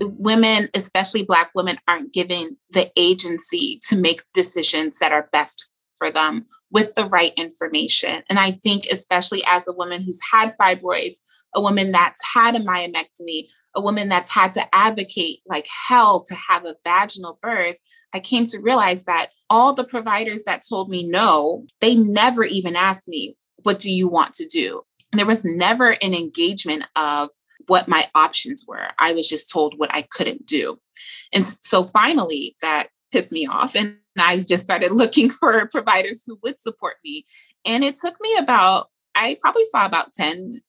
women, especially Black women, aren't given the agency to make decisions that are best for them with the right information. And I think, especially as a woman who's had fibroids, a woman that's had a myomectomy, a woman that's had to advocate like hell to have a vaginal birth, I came to realize that all the providers that told me no, they never even asked me, What do you want to do? There was never an engagement of what my options were. I was just told what I couldn't do. And so finally, that pissed me off. And I just started looking for providers who would support me. And it took me about, I probably saw about 10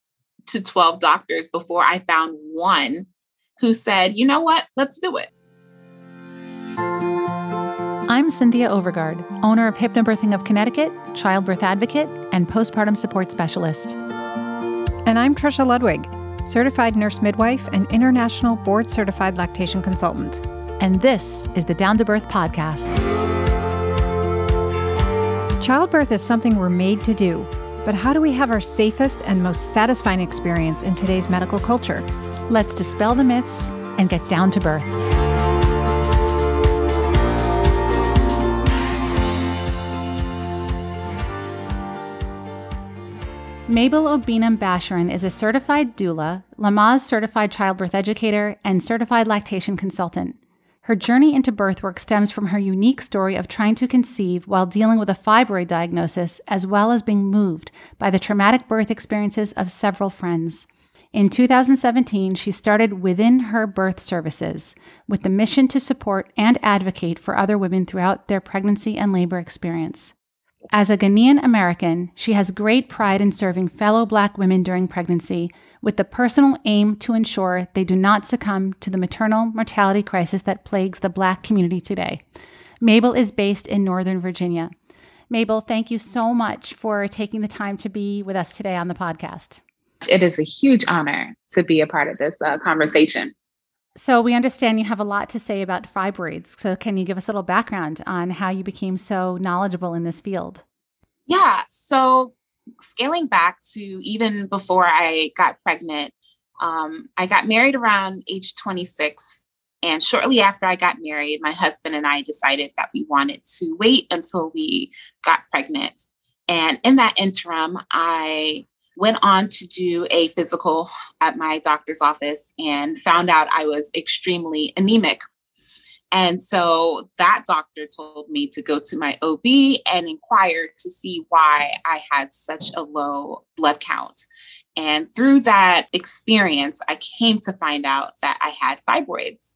to 12 doctors before I found one who said, you know what, let's do it. I'm Cynthia Overgard, owner of Hypnobirthing of Connecticut, childbirth advocate, and postpartum support specialist. And I'm Trisha Ludwig, certified nurse midwife and international board certified lactation consultant. And this is the Down to Birth podcast. Childbirth is something we're made to do, but how do we have our safest and most satisfying experience in today's medical culture? Let's dispel the myths and get down to birth. Mabel Obinam Basharan is a certified doula, Lamaze certified childbirth educator, and certified lactation consultant. Her journey into birth work stems from her unique story of trying to conceive while dealing with a fibroid diagnosis, as well as being moved by the traumatic birth experiences of several friends. In 2017, she started Within Her Birth Services with the mission to support and advocate for other women throughout their pregnancy and labor experience. As a Ghanaian American, she has great pride in serving fellow Black women during pregnancy with the personal aim to ensure they do not succumb to the maternal mortality crisis that plagues the Black community today. Mabel is based in Northern Virginia. Mabel, thank you so much for taking the time to be with us today on the podcast. It is a huge honor to be a part of this uh, conversation. So, we understand you have a lot to say about fibroids. So, can you give us a little background on how you became so knowledgeable in this field? Yeah. So, scaling back to even before I got pregnant, um, I got married around age 26. And shortly after I got married, my husband and I decided that we wanted to wait until we got pregnant. And in that interim, I went on to do a physical at my doctor's office and found out I was extremely anemic. And so that doctor told me to go to my OB and inquire to see why I had such a low blood count. And through that experience, I came to find out that I had fibroids.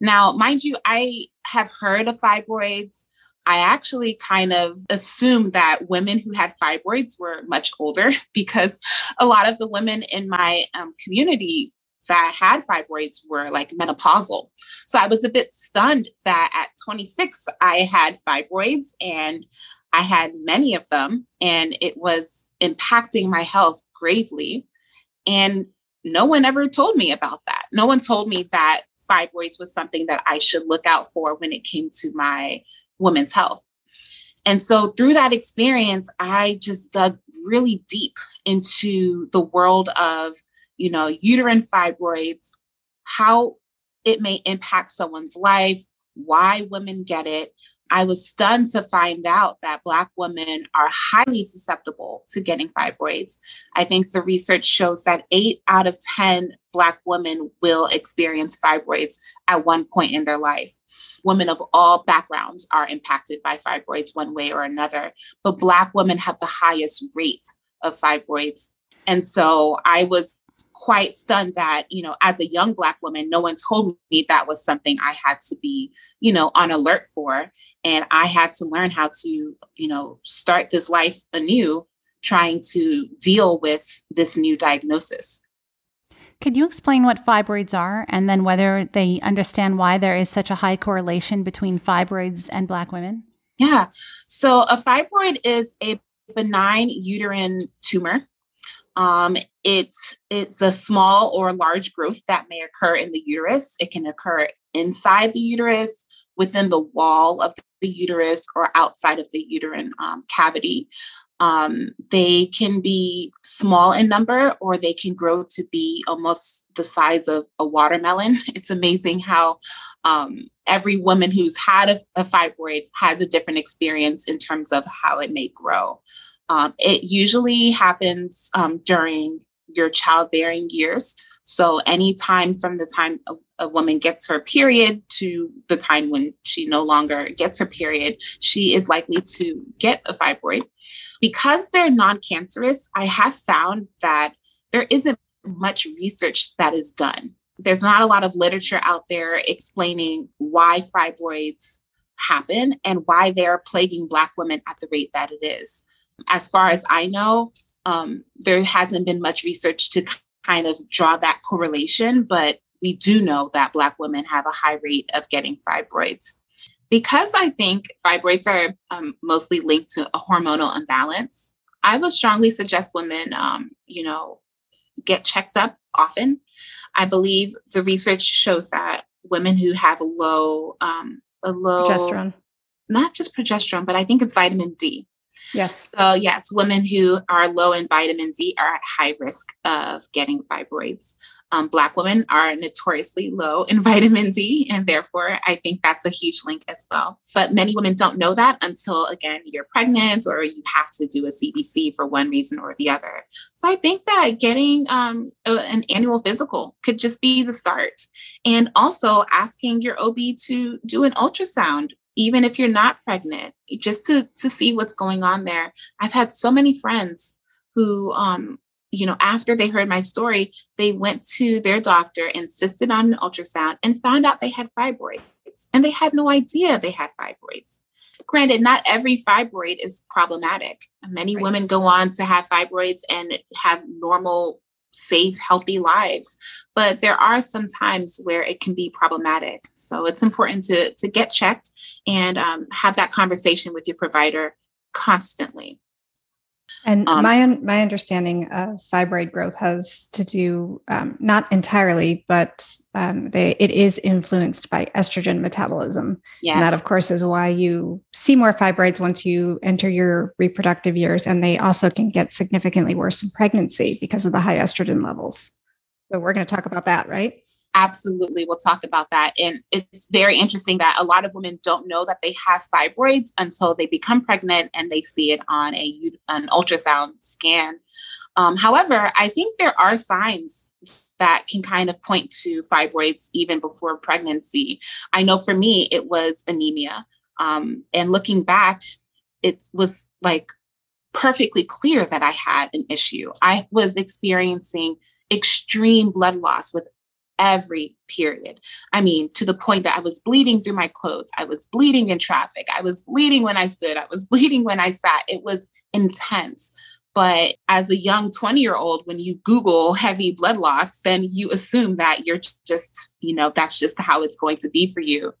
Now, mind you, I have heard of fibroids. I actually kind of assumed that women who had fibroids were much older because a lot of the women in my um, community that had fibroids were like menopausal. So I was a bit stunned that at 26, I had fibroids and I had many of them, and it was impacting my health gravely. And no one ever told me about that. No one told me that fibroids was something that I should look out for when it came to my women's health. And so through that experience, I just dug really deep into the world of, you know, uterine fibroids, how it may impact someone's life, why women get it, I was stunned to find out that Black women are highly susceptible to getting fibroids. I think the research shows that eight out of 10 Black women will experience fibroids at one point in their life. Women of all backgrounds are impacted by fibroids one way or another, but Black women have the highest rate of fibroids. And so I was quite stunned that, you know, as a young Black woman, no one told me that was something I had to be, you know, on alert for. And I had to learn how to, you know, start this life anew, trying to deal with this new diagnosis. Could you explain what fibroids are and then whether they understand why there is such a high correlation between fibroids and Black women? Yeah. So a fibroid is a benign uterine tumor um, it's it's a small or large growth that may occur in the uterus. It can occur inside the uterus, within the wall of the uterus, or outside of the uterine um, cavity. Um, they can be small in number or they can grow to be almost the size of a watermelon. It's amazing how um, every woman who's had a, a, fibroid has a different experience in terms of how it may grow. Um, it usually happens um, during your childbearing years. So, anytime from the time a, a, woman gets her period to the time when she no longer gets her period, she is likely to get a fibroid. Because they're non cancerous, I have found that there isn't much research that is done. There's not a lot of literature out there explaining why fibroids happen and why they're plaguing Black women at the rate that it is. As far as I know, um, there hasn't been much research to kind of draw that correlation, but we do know that Black women have a high rate of getting fibroids. Because I think fibroids are um, mostly linked to a hormonal imbalance, I would strongly suggest women, um, you know, get checked up often. I believe the research shows that women who have a low, um, a low progesterone, not just progesterone, but I think it's vitamin D. Yes. So, yes, women who are low in vitamin D are at high risk of getting fibroids. Um, Black women are notoriously low in vitamin D, and therefore, I think that's a huge link as well. But many women don't know that until, again, you're pregnant or you have to do a CBC for one reason or the other. So, I think that getting um, a, an annual physical could just be the start. And also asking your OB to do an ultrasound even if you're not pregnant, just to to see what's going on there. I've had so many friends who um you know, after they heard my story, they went to their doctor, insisted on an ultrasound, and found out they had fibroids. And they had no idea they had fibroids. Granted, not every fibroid is problematic. Many right. women go on to have fibroids and have normal safe, healthy lives. But there are some times where it can be problematic. So it's important to, to get checked and um, have that conversation with your provider constantly. And um, my my understanding of fibroid growth has to do um, not entirely, but um, they, it is influenced by estrogen metabolism. Yes. And that, of course, is why you see more fibroids once you enter your reproductive years, and they also can get significantly worse in pregnancy because of the high estrogen levels. So we're going to talk about that, right? Absolutely we'll talk about that and it's very interesting that a lot of women don't know that they have fibroids until they become pregnant and they see it on a an ultrasound scan. Um, however i think there are signs that can kind of point to fibroids even before pregnancy. I know for me it was anemia um, and looking back it was like perfectly clear that i had an issue. I was experiencing extreme blood loss with every period. I mean, to the point that I was bleeding through my clothes. I was bleeding in traffic. I was bleeding when I stood. I was bleeding when I sat. It was intense. But as a young 20 year old, when you Google heavy blood loss, then you assume that you're just, you know, that's just how it's going to be for you.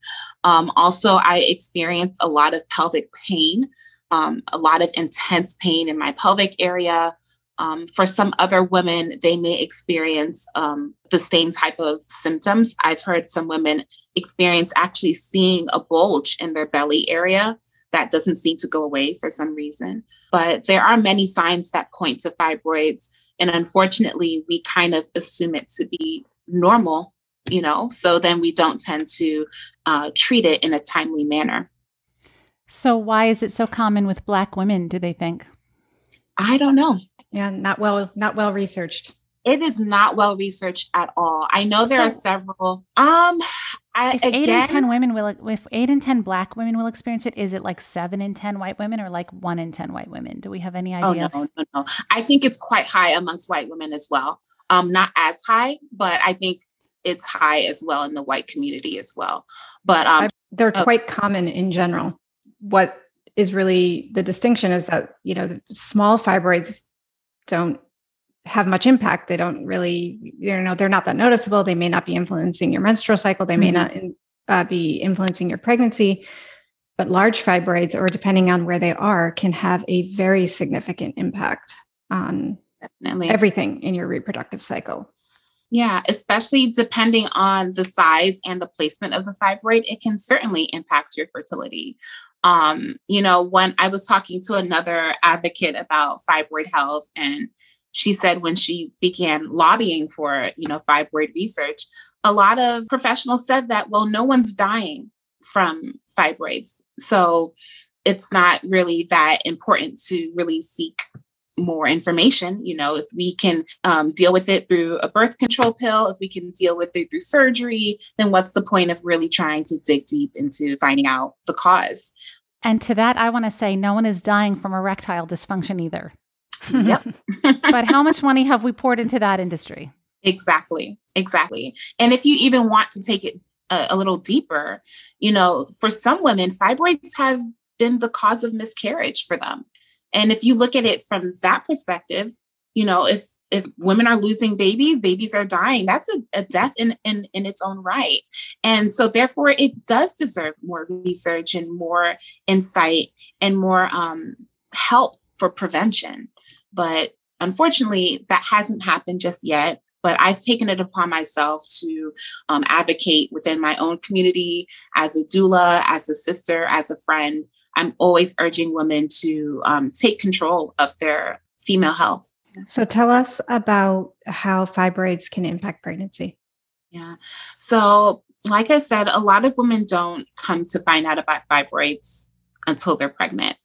Um, also, I experienced a lot of pelvic pain, um, a lot of intense pain in my pelvic area. Um, for some other women, they may experience um, the same type of symptoms. I've heard some women experience actually seeing a bulge in their belly area that doesn't seem to go away for some reason. But there are many signs that point to fibroids. And unfortunately, we kind of assume it to be normal, you know, so then we don't tend to uh, treat it in a timely manner. So, why is it so common with Black women, do they think? I don't know. Yeah, not well, not well researched. It is not well researched at all. I know there so, are several. Um, I, if again, eight in ten women will, if eight in ten black women will experience it, is it like seven in ten white women, or like one in ten white women? Do we have any oh, idea? Oh no, no, no. I think it's quite high amongst white women as well. Um, not as high, but I think it's high as well in the white community as well. But um, they're uh, quite common in general. What is really the distinction is that you know small fibroids don't have much impact. They don't really, you know, they're not that noticeable. They may not be influencing your menstrual cycle. They may mm-hmm. not uh, be influencing your pregnancy. But large fibroids, or depending on where they are, can have a very significant impact on Definitely. everything in your reproductive cycle. Yeah, especially depending on the size and the placement of the fibroid, it can certainly impact your fertility. Um, you know, when I was talking to another advocate about fibroid health, and she said when she began lobbying for, you know, fibroid research, a lot of professionals said that, well, no one's dying from fibroids. So it's not really that important to really seek more information. You know, if we can um, deal with it through a birth control pill, if we can deal with it through surgery, then what's the point of really trying to dig deep into finding out the cause? And to that, I want to say no one is dying from erectile dysfunction either. Yep. but how much money have we poured into that industry? Exactly. Exactly. And if you even want to take it a, a little deeper, you know, for some women, fibroids have been the cause of miscarriage for them. And if you look at it from that perspective, you know, if if women are losing babies, babies are dying. That's a, a death in, in in its own right. And so therefore it does deserve more research and more insight and more um, help for prevention. But unfortunately, that hasn't happened just yet but I've taken it upon myself to um, advocate within my own community as a doula, as a sister, as a friend, I'm always urging women to um, take control of their female health. So tell us about how fibroids can impact pregnancy. Yeah. So, like I said, a lot of women don't come to find out about fibroids until they're pregnant.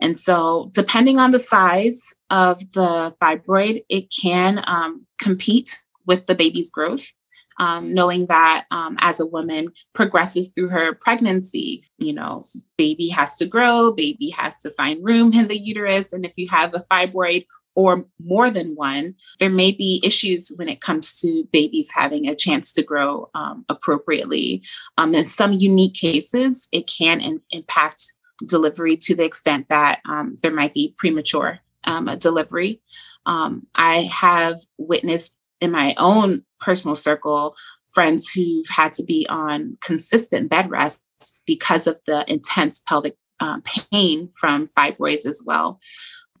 And so, depending on the size of the fibroid, it can um, compete with the baby's growth um, knowing that um, as a woman progresses through her pregnancy, you know, baby has to grow, baby has to find room in the uterus. And if you have a fibroid or more than one, there may be issues when it comes to babies having a chance to grow um, appropriately. Um, in some unique cases, it can in- impact delivery to the extent that um, there might be premature um, delivery. Um, I have witnessed in my own personal circle friends who've had to be on consistent bed rest because of the intense pelvic um, pain from fibroids as well.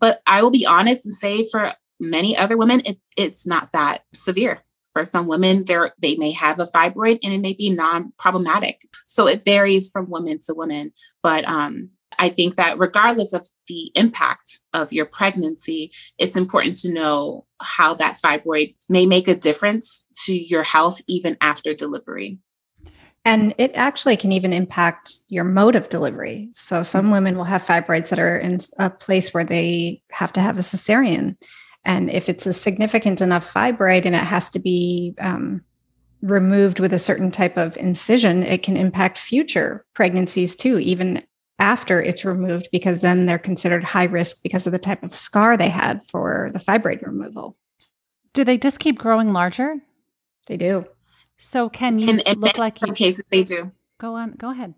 But I will be honest and say for many other women, it, it's not that severe. For some women, they may have a fibroid and it may be non-problematic. So it varies from woman to woman. But um, I think that regardless of the impact of your pregnancy, it's important to know how that fibroid may make a difference to your health even after delivery. And it actually can even impact your mode of delivery. So, some mm-hmm. women will have fibroids that are in a place where they have to have a cesarean. And if it's a significant enough fibroid and it has to be um, removed with a certain type of incision, it can impact future pregnancies too, even after it's removed because then they're considered high risk because of the type of scar they had for the fibroid removal. Do they just keep growing larger? They do. So can you in, in look like you? cases they do. Go on. Go ahead.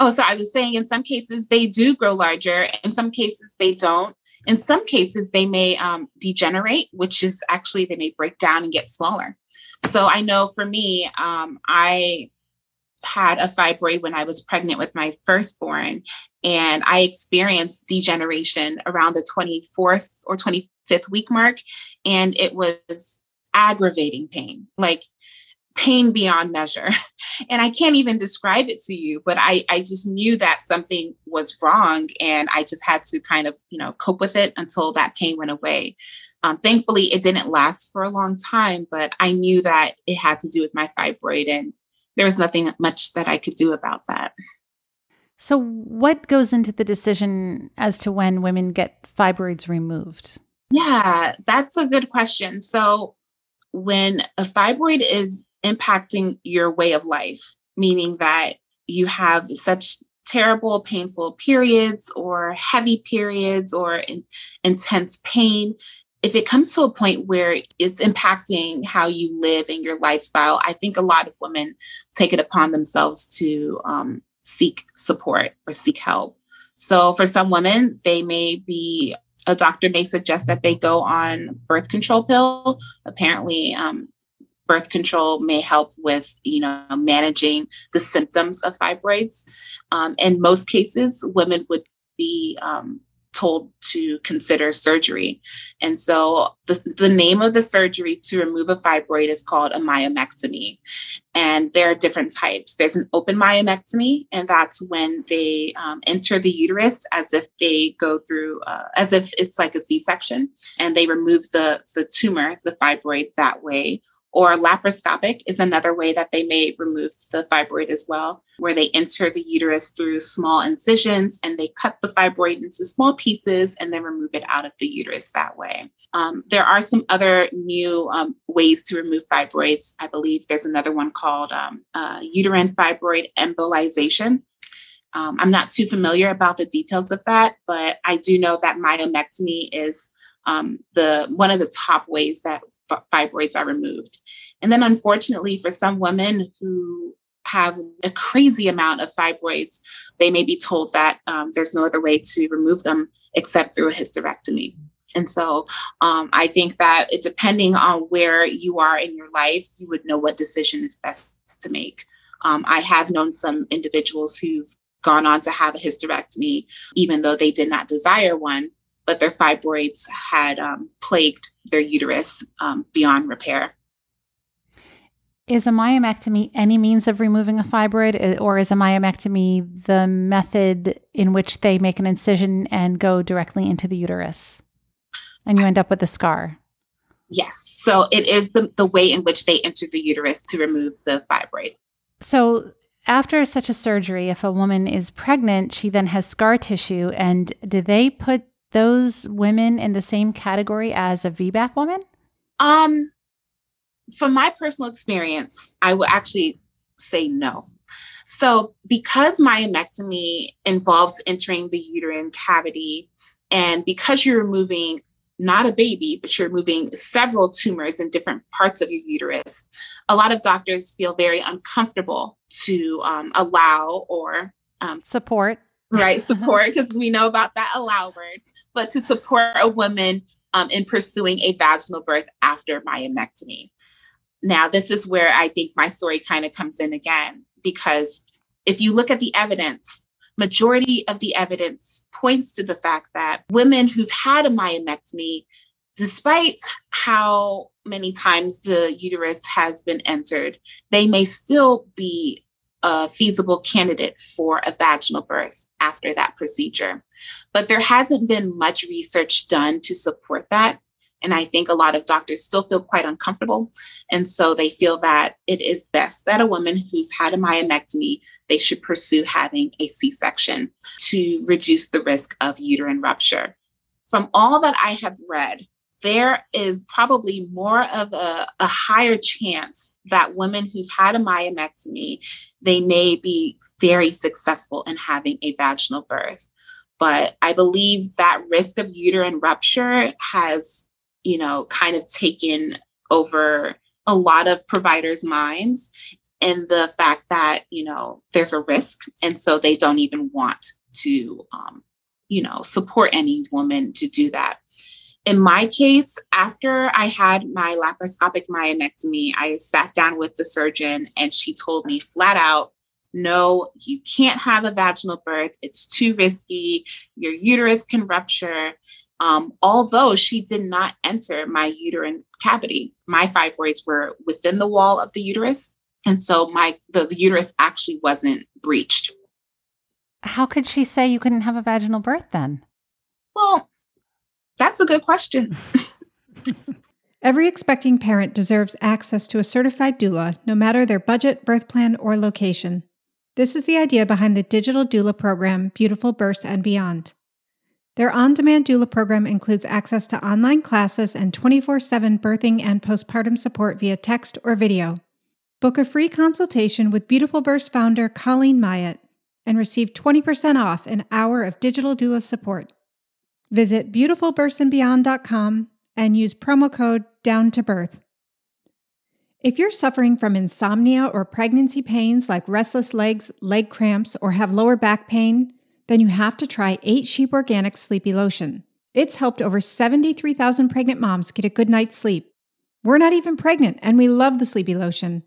Oh, so I was saying in some cases they do grow larger. In some cases they don't. In some cases they may um, degenerate, which is actually they may break down and get smaller. So I know for me, um, I had a fibroid when I was pregnant with my firstborn, and I experienced degeneration around the 24th or 25th week mark, and it was aggravating pain, like pain beyond measure. And I can't even describe it to you, but I, I just knew that something was wrong, and I just had to kind of, you know, cope with it until that pain went away. Um, thankfully, it didn't last for a long time, but I knew that it had to do with my fibroid and there was nothing much that I could do about that. So, what goes into the decision as to when women get fibroids removed? Yeah, that's a good question. So, when a fibroid is impacting your way of life, meaning that you have such terrible, painful periods or heavy periods or in, intense pain, if it comes to a point where it's impacting how you live and your lifestyle, I think a lot of women take it upon themselves to um, seek support or seek help. So for some women, they may be a doctor may suggest that they go on birth control pill. Apparently, um, birth control may help with you know managing the symptoms of fibroids. Um, in most cases, women would be um, told to consider surgery. And so the, the name of the surgery to remove a fibroid is called a myomectomy. And there are different types. There's an open myomectomy, and that's when they um, enter the uterus as if they go through, uh, as if it's like a C section, and they remove the, the tumor, the fibroid that way or laparoscopic is another way that they may remove the fibroid as well, where they enter the uterus through small incisions and they cut the fibroid into small pieces and then remove it out of the uterus that way. Um, there are some other new um, ways to remove fibroids. I believe there's another one called um, uh, uterine fibroid embolization. Um, I'm not too familiar about the details of that, but I do know that myomectomy is um, the one of the top ways that fibroids are removed. And then, unfortunately, for some women who have a crazy amount of fibroids, they may be told that um, there's no other way to remove them except through a hysterectomy. And so um, I think that it, depending on where you are in your life, you would know what decision is best to make. Um, I have known some individuals who've gone on to have a hysterectomy, even though they did not desire one, but their fibroids had um, plagued their uterus um, beyond repair. Is a myomectomy any means of removing a fibroid, or is a myomectomy the method in which they make an incision and go directly into the uterus? And you end up with a scar? Yes. So it is the, the way in which they enter the uterus to remove the fibroid. So after such a surgery, if a woman is pregnant, she then has scar tissue. And do they put those women in the same category as a VBAC woman? Um, from my personal experience, I would actually say no. So, because myomectomy involves entering the uterine cavity, and because you're removing not a baby, but you're removing several tumors in different parts of your uterus, a lot of doctors feel very uncomfortable to um, allow or um, support right? Support, because we know about that allow word, but to support a woman um, in pursuing a vaginal birth after myomectomy. Now, this is where I think my story kind of comes in again, because if you look at the evidence, majority of the evidence points to the fact that women who've had a myomectomy, despite how many times the uterus has been entered, they may still be a feasible candidate for a vaginal birth after that procedure. But there hasn't been much research done to support that. And I think a lot of doctors still feel quite uncomfortable. And so they feel that it is best that a woman who's had a myomectomy, they should pursue having a C-section to reduce the risk of uterine rupture. From all that I have read, there is probably more of a, a, higher chance that women who've had a myomectomy they may be very successful in having a vaginal birth. But i believe that risk of uterine rupture has you know kind of taken over a lot of providers minds and the fact that you know there's a risk and so they don't even want to um, you know support any woman to do that in my case, after I had my laparoscopic myomectomy, I sat down with the surgeon and she told me flat out, no, you can't have a vaginal birth. It's too risky. Your uterus can rupture. Um, although she did not enter my uterine cavity, my fibroids were within the wall of the uterus. And so my the, the uterus actually wasn't breached. How could she say you couldn't have a vaginal birth then? Well, that's a good question. Every expecting parent deserves access to a certified doula, no matter their budget, birth plan, or location. This is the idea behind the digital doula program, Beautiful Births and Beyond. Their on demand doula program includes access to online classes and 24 7 birthing and postpartum support via text or video. Book a free consultation with Beautiful Births founder Colleen Myatt and receive 20% off an hour of digital doula support. Visit beautifulbirthsandbeyond.com and use promo code down to birth. If you're suffering from insomnia or pregnancy pains like restless legs, leg cramps, or have lower back pain, then you have to try 8 Sheep Organic Sleepy Lotion. It's helped over 73,000 pregnant moms get a good night's sleep. We're not even pregnant, and we love the Sleepy Lotion.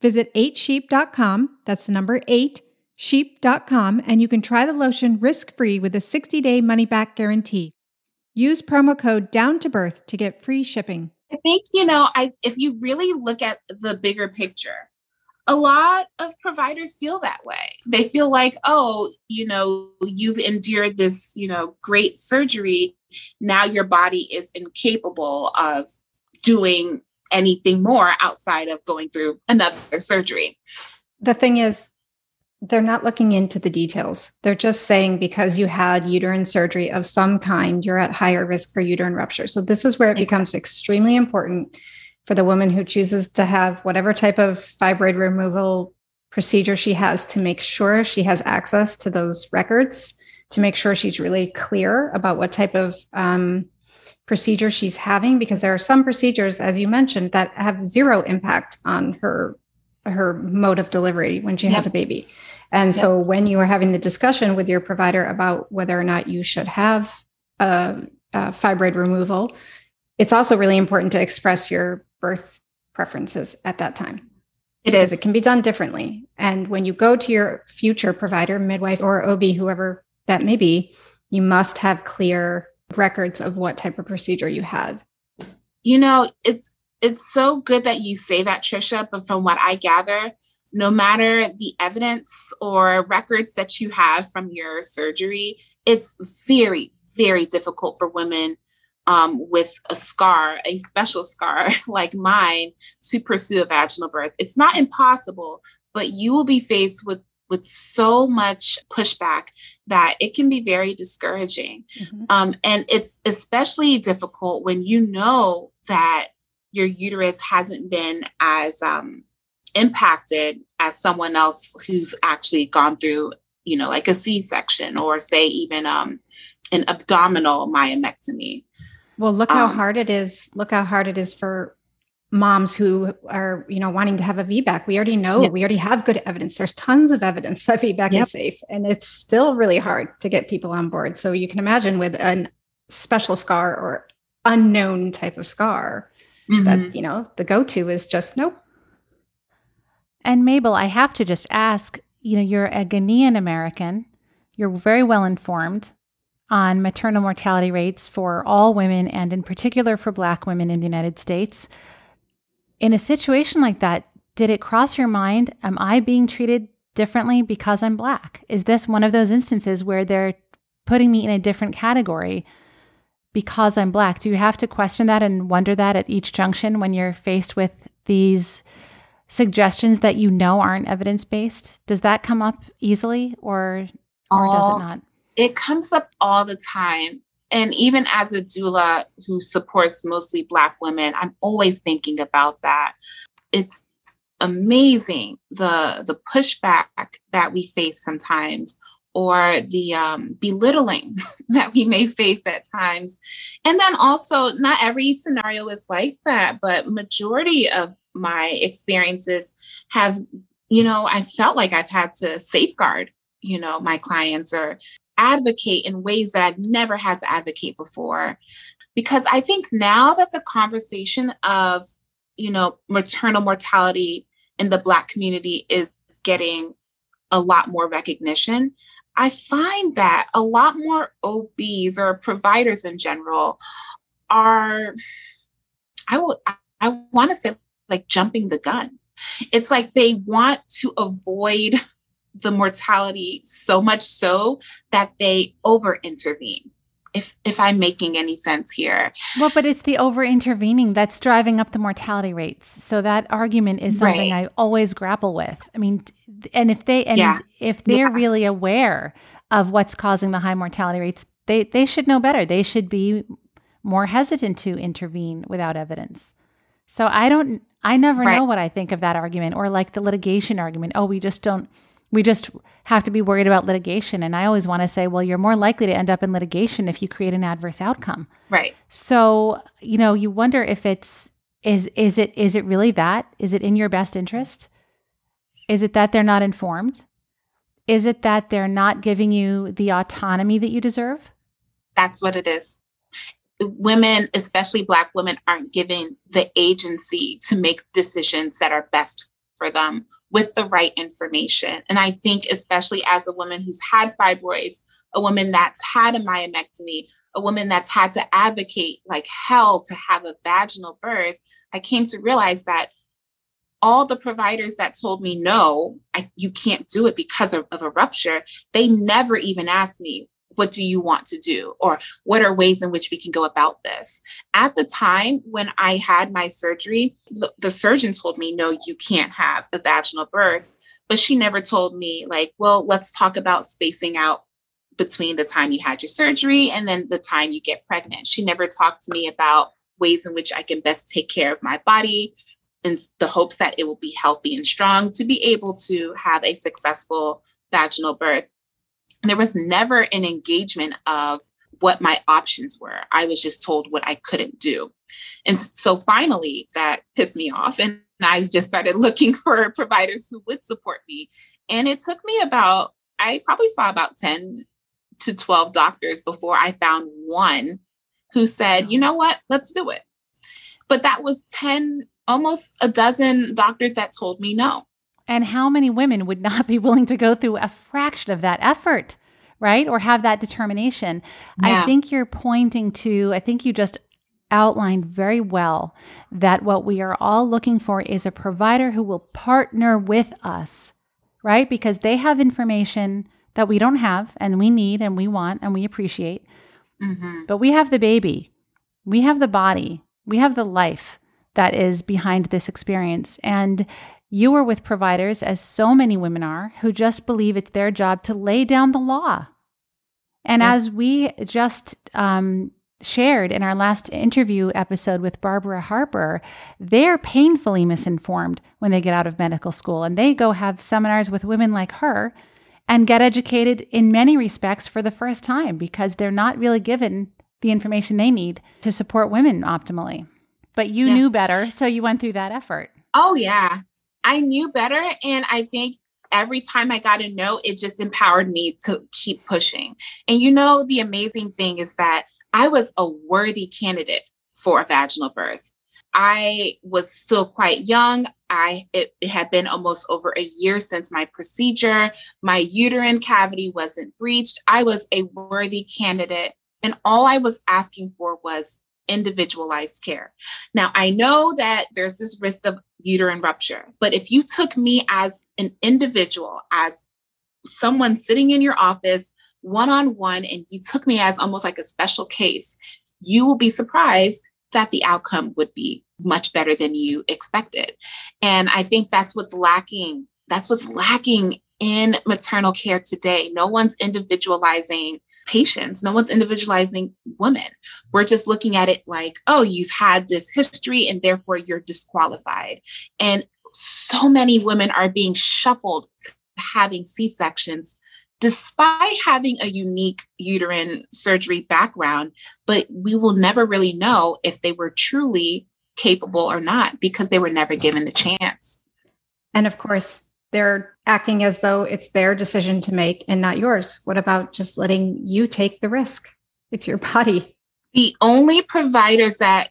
Visit 8sheep.com, that's the number 8, sheep.com and you can try the lotion risk free with a 60 day money back guarantee. Use promo code down to birth to get free shipping. I think, you know, I if you really look at the bigger picture, a lot of providers feel that way. They feel like, oh, you know, you've endured this, you know, great surgery. Now your body is incapable of doing anything more outside of going through another surgery. The thing is, they're not looking into the details. They're just saying because you had uterine surgery of some kind, you're at higher risk for uterine rupture. So, this is where it becomes extremely important for the woman who chooses to have whatever type of fibroid removal procedure she has to make sure she has access to those records, to make sure she's really clear about what type of um, procedure she's having, because there are some procedures, as you mentioned, that have zero impact on her her mode of delivery when she yep. has a baby. And yep. so when you are having the discussion with your provider about whether or not you should have a, a fibroid removal, it's also really important to express your birth preferences at that time. It is. It can be done differently. And when you go to your future provider, midwife or OB, whoever that may be, you must have clear records of what type of procedure you had. You know, it's it's so good that you say that, Trisha, but from what I gather, no matter the evidence or records that you have from your surgery, it's very, very difficult for women um, with a scar, a special scar like mine, to pursue a vaginal birth. It's not impossible, but you will be faced with with so much pushback that it can be very discouraging. Mm-hmm. Um, and it's especially difficult when you know that your uterus hasn't been as um, impacted as someone else who's actually gone through, you know, like a C section or say even um, an abdominal myomectomy. Well, look how um, hard it is. Look how hard it is for moms who are, you know, wanting to have a VBAC. We already know, yep. we already have good evidence. There's tons of evidence that VBAC yep. is safe, and it's still really hard to get people on board. So you can imagine with a special scar or unknown type of scar, mm-hmm. that you know, the go-to is just nope. And Mabel, I have to just ask, you know, you're a Ghanaian American. You're very well informed on maternal mortality rates for all women and in particular for black women in the United States. In a situation like that, did it cross your mind, am I being treated differently because I'm black? Is this one of those instances where they're putting me in a different category because I'm black? Do you have to question that and wonder that at each junction when you're faced with these suggestions that you know aren't evidence based? Does that come up easily or or does it not? it comes up all the time. And even as a doula who supports mostly Black women, I'm always thinking about that. It's amazing the the pushback that we face sometimes or the um, belittling that we may face at times and then also not every scenario is like that but majority of my experiences have you know i felt like i've had to safeguard you know my clients or advocate in ways that I've never had to advocate before. Because I think now that the conversation of, you know, maternal mortality in the Black community is getting a lot more recognition, I find that a lot more OBs or providers in general are, I would, I want to say like jumping the gun. It's like they want to avoid the mortality so much so that they over intervene if if i'm making any sense here well but it's the over intervening that's driving up the mortality rates so that argument is something right. i always grapple with i mean and if they and yeah. if they're yeah. really aware of what's causing the high mortality rates they they should know better they should be more hesitant to intervene without evidence so i don't i never right. know what i think of that argument or like the litigation argument oh we just don't we just have to be worried about litigation. And I always want to say, well, you're more likely to end up in litigation if you create an adverse outcome. Right. So, you know, you wonder if it's is is it is it really that? Is it in your best interest? Is it that they're not informed? Is it that they're not giving you the autonomy that you deserve? That's what it is. Women, especially Black women, aren't given the agency to make decisions that are best for them with the right information. And I think, especially as a woman who's had fibroids, a woman that's had a myomectomy, a woman that's had to advocate like hell to have a vaginal birth, I came to realize that all the providers that told me no, I, you can't do it because of, of a rupture, they never even asked me, what do you want to do? Or what are ways in which we can go about this? At the time when I had my surgery, the, the surgeon told me, no, you can't have a vaginal birth. But she never told me, like, well, let's talk about spacing out between the time you had your surgery and then the time you get pregnant. She never talked to me about ways in which I can best take care of my body in the hopes that it will be healthy and strong to be able to have a successful vaginal birth. There was never an engagement of what my options were. I was just told what I couldn't do. And so finally, that pissed me off. And I just started looking for providers who would support me. And it took me about, I probably saw about 10 to 12 doctors before I found one who said, you know what, let's do it. But that was 10 almost a dozen doctors that told me no. And how many women would not be willing to go through a fraction of that effort, right? Or have that determination? Yeah. I think you're pointing to, I think you just outlined very well that what we are all looking for is a provider who will partner with us, right? Because they have information that we don't have and we need and we want and we appreciate. Mm-hmm. But we have the baby, we have the body, we have the life that is behind this experience. And you are with providers, as so many women are, who just believe it's their job to lay down the law. And yeah. as we just um, shared in our last interview episode with Barbara Harper, they're painfully misinformed when they get out of medical school and they go have seminars with women like her and get educated in many respects for the first time because they're not really given the information they need to support women optimally. But you yeah. knew better, so you went through that effort. Oh, yeah. I knew better. And I think every time I got a no, it just empowered me to keep pushing. And you know, the amazing thing is that I was a worthy candidate for a vaginal birth. I was still quite young. I it, it, had been almost over a year since my procedure. My uterine cavity wasn't breached. I was a worthy candidate. And all I was asking for was individualized care. Now, I know that there's this risk of uterine rupture, but if you took me as an individual, as someone sitting in your office one on one, and you took me as almost like a special case, you will be surprised that the outcome would be much better than you expected. And I think that's what's lacking. That's what's lacking in maternal care today. No one's individualizing patients. No one's individualizing women. We're just looking at it like, oh, you've had this history and therefore you're disqualified. And so many women are being shuffled to having C sections despite having a unique uterine surgery background, but we will never really know if they were truly capable or not because they were never given the chance. And of course, they're acting as though it's their decision to make and not yours. What about just letting you take the risk? It's your body. The only providers that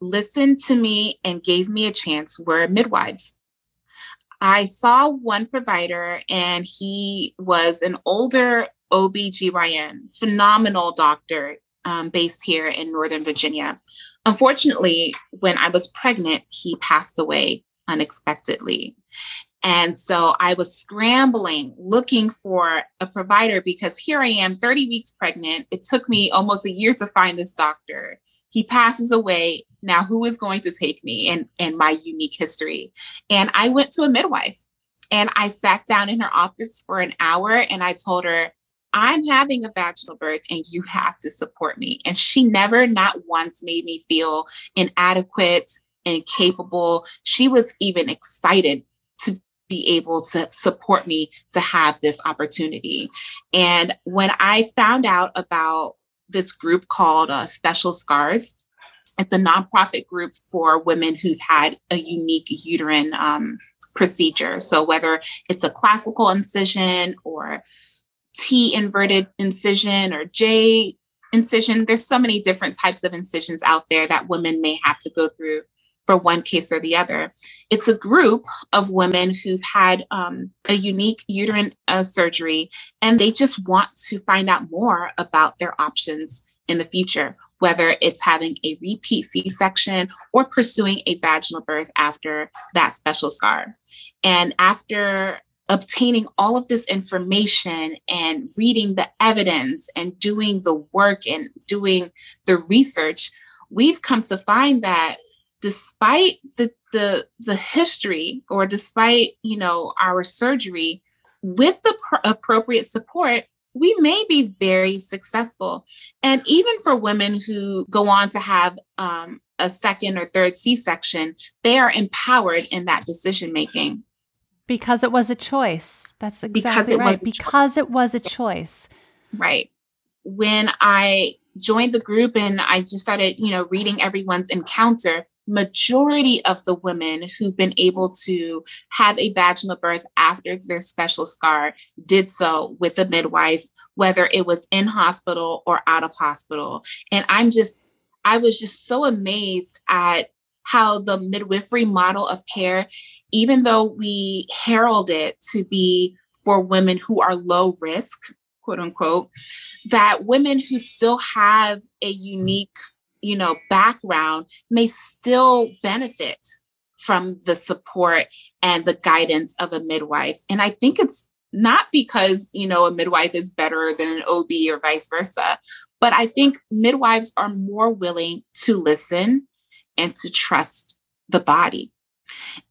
listened to me and gave me a chance were midwives. I saw one provider and he was an older OBGYN, phenomenal doctor um, based here in Northern Virginia. Unfortunately, when I was pregnant, he passed away unexpectedly. And so I was scrambling looking for a provider because here I am, 30 weeks pregnant. It took me almost a year to find this doctor. He passes away. Now, who is going to take me and, and my unique history? And I went to a midwife and I sat down in her office for an hour and I told her, I'm having a vaginal birth and you have to support me. And she never, not once, made me feel inadequate incapable. She was even excited to be able to support me to have this opportunity. And when I found out about this group called uh, Special Scars, it's a nonprofit group for women who've had a unique uterine um, procedure. So whether it's a classical incision or T inverted incision or J incision, there's so many different types of incisions out there that women may have to go through for one case or the other. It's a group of women who've had um, a unique uterine uh, surgery and they just want to find out more about their options in the future, whether it's having a repeat C section or pursuing a vaginal birth after that special scar. And after obtaining all of this information and reading the evidence and doing the work and doing the research, we've come to find that despite the the the history or despite you know our surgery with the pr- appropriate support we may be very successful. And even for women who go on to have um, a second or third c-section they are empowered in that decision making because it was a choice. That's exactly because it right. was because it was a choice. Right. When i joined the group and I just started, you know, reading everyone's encounter, majority of the women who've been able to have a vaginal birth after their special scar did so with the midwife, whether it was in hospital or out of hospital. And I'm just, I was just so amazed at how the midwifery model of care, even though we herald it to be for women who are low risk, quote unquote, that women who still have a unique, you know, background may still benefit from the support and the guidance of a midwife. And I think it's not because, you know, a midwife is better than an OB or vice versa, but I think midwives are more willing to listen and to trust the body.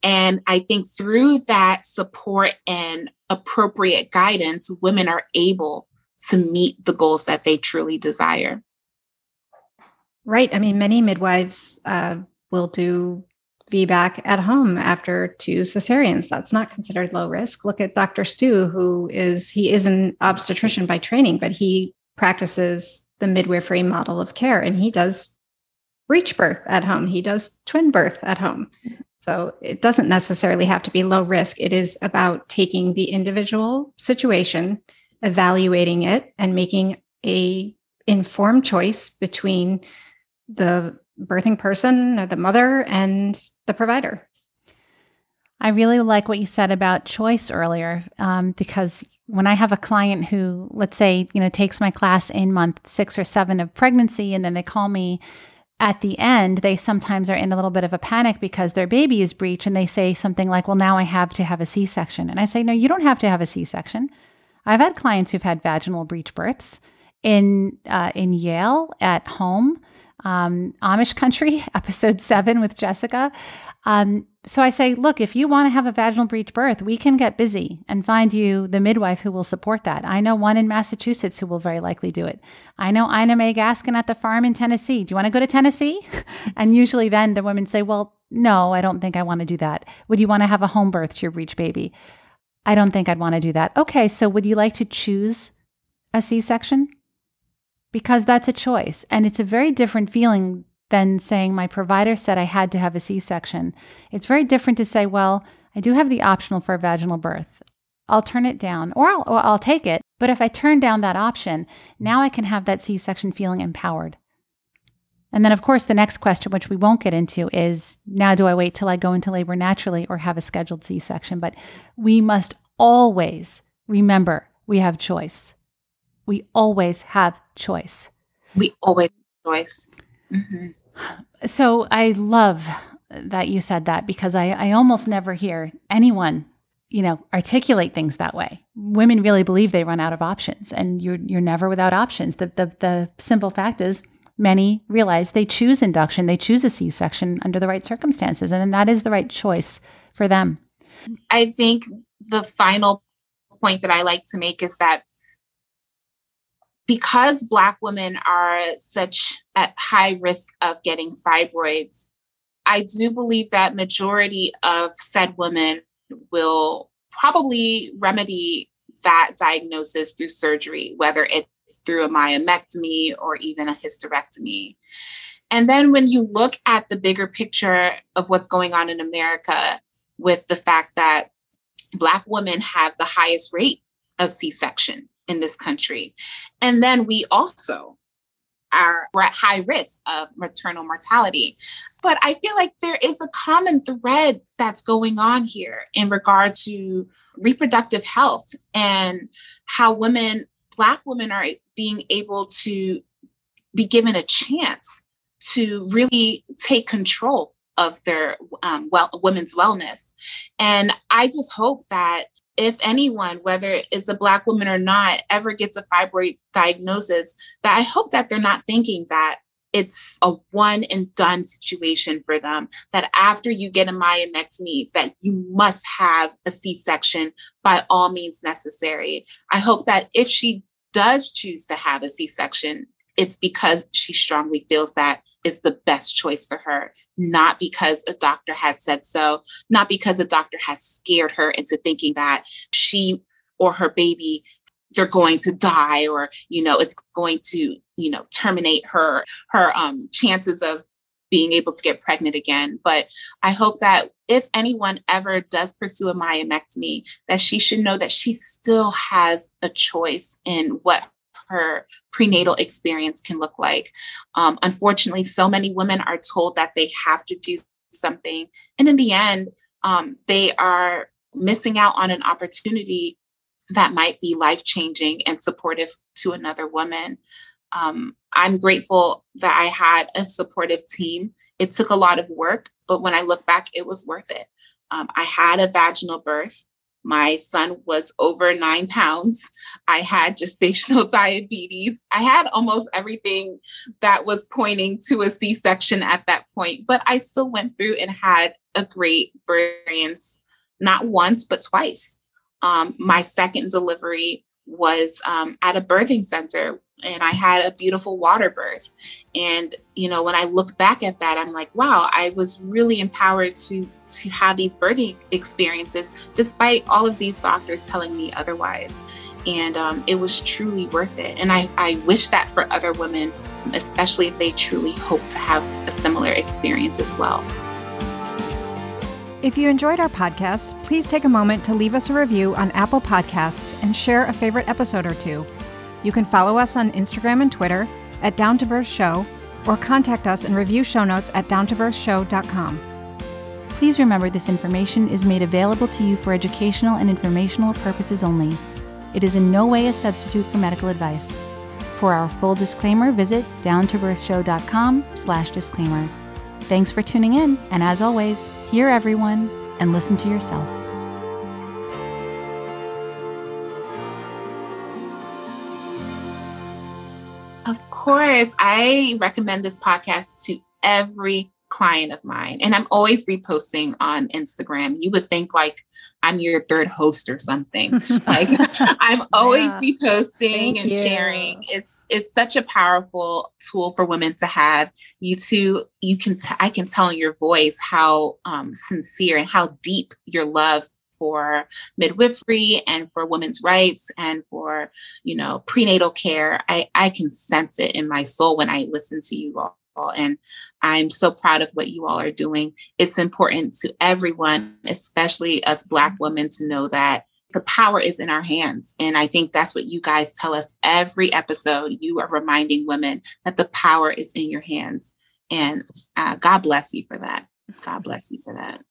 And I think through that support and appropriate guidance, women are able to meet the goals that they truly desire. Right. I mean, many midwives uh, will do VBAC at home after two cesareans. That's not considered low risk. Look at Dr. Stu, who is, he is an obstetrician by training, but he practices the midwifery model of care and he does breech birth at home. He does twin birth at home. So it doesn't necessarily have to be low risk. It is about taking the individual situation, evaluating it, and making a informed choice between the birthing person or the mother and the provider. I really like what you said about choice earlier, um, because when I have a client who, let's say, you know, takes my class in month six or seven of pregnancy, and then they call me at the end, they sometimes are in a little bit of a panic because their baby is breech and they say something like, Well, now I have to have a C section. And I say, No, you don't have to have a C section. I've had clients who've had vaginal breech births in, uh, in Yale at home, um, Amish country, episode seven with Jessica. Um, so I say, look, if you want to have a vaginal breech birth, we can get busy and find you the midwife who will support that. I know one in Massachusetts who will very likely do it. I know Ina May Gaskin at the farm in Tennessee. Do you want to go to Tennessee? and usually then the women say, well, no, I don't think I want to do that. Would you want to have a home birth to your breech baby? I don't think I'd want to do that. Okay, so would you like to choose a C section? Because that's a choice. And it's a very different feeling than saying my provider said I had to have a C section. It's very different to say, well, I do have the optional for a vaginal birth. I'll turn it down or I'll, or I'll take it. But if I turn down that option, now I can have that C section feeling empowered. And then, of course, the next question, which we won't get into, is now do I wait till I go into labor naturally or have a scheduled C section? But we must always remember we have choice. We always have choice. We always have choice. Mm-hmm. So I love that you said that because I, I almost never hear anyone, you know, articulate things that way. Women really believe they run out of options and you're you're never without options. The the, the simple fact is many realize they choose induction, they choose a C-section under the right circumstances, and that is the right choice for them. I think the final point that I like to make is that because Black women are such at high risk of getting fibroids, I do believe that majority of said women will probably remedy that diagnosis through surgery, whether it's through a myomectomy or even a hysterectomy. And then when you look at the bigger picture of what's going on in America with the fact that Black women have the highest rate of C section in this country. And then we also are we're at high risk of maternal mortality. But I feel like there is a common thread that's going on here in regard to reproductive health and how women, Black women, are being able to be given a chance to really take control of their um, well women's wellness and i just hope that if anyone whether it's a black woman or not ever gets a fibroid diagnosis that i hope that they're not thinking that it's a one and done situation for them that after you get a myomectomy that you must have a c-section by all means necessary. I hope that if she does choose to have a c-section it's because she strongly feels that is the best choice for her, not because a doctor has said so, not because a doctor has scared her into thinking that she or her baby they're going to die or you know it's going to you know terminate her her um chances of being able to get pregnant again. But i hope that if anyone ever does pursue a myomectomy that she should know that she still has a choice in what her prenatal experience can look like. Um, unfortunately, so many women are told that they have to do something. And in the end, um, they are missing out on an opportunity that might be life changing and supportive to another woman. Um, I'm grateful that I had a supportive team. It took a lot of work, but when I look back, it was worth it. Um, I had a vaginal birth. My son was over nine pounds. I had gestational diabetes. I had almost everything that was pointing to a C section at that point, but I still went through and had a great experience, not once, but twice. Um, my second delivery was um, at a birthing center and I had a beautiful water birth. And, you know, when I look back at that, I'm like, wow, I was really empowered to to have these birthing experiences despite all of these doctors telling me otherwise. And um, it was truly worth it. And I, I wish that for other women, especially if they truly hope to have a similar experience as well. If you enjoyed our podcast, please take a moment to leave us a review on Apple Podcasts and share a favorite episode or two. You can follow us on Instagram and Twitter at Down to Birth Show or contact us and review show notes at downtobirthshow.com. Please remember this information is made available to you for educational and informational purposes only. It is in no way a substitute for medical advice. For our full disclaimer, visit downtobirthshow.com slash disclaimer. Thanks for tuning in, and as always, hear everyone and listen to yourself. Course, I recommend this podcast to every client of mine and i'm always reposting on instagram you would think like i'm your third host or something like i'm always yeah. reposting Thank and you. sharing it's it's such a powerful tool for women to have you too you can t- I can tell in your voice how um, sincere and how deep your love for midwifery and for women's rights and for you know prenatal care i i can sense it in my soul when i listen to you all and I'm so proud of what you all are doing. It's important to everyone, especially us Black women, to know that the power is in our hands. And I think that's what you guys tell us every episode. You are reminding women that the power is in your hands. And uh, God bless you for that. God bless you for that.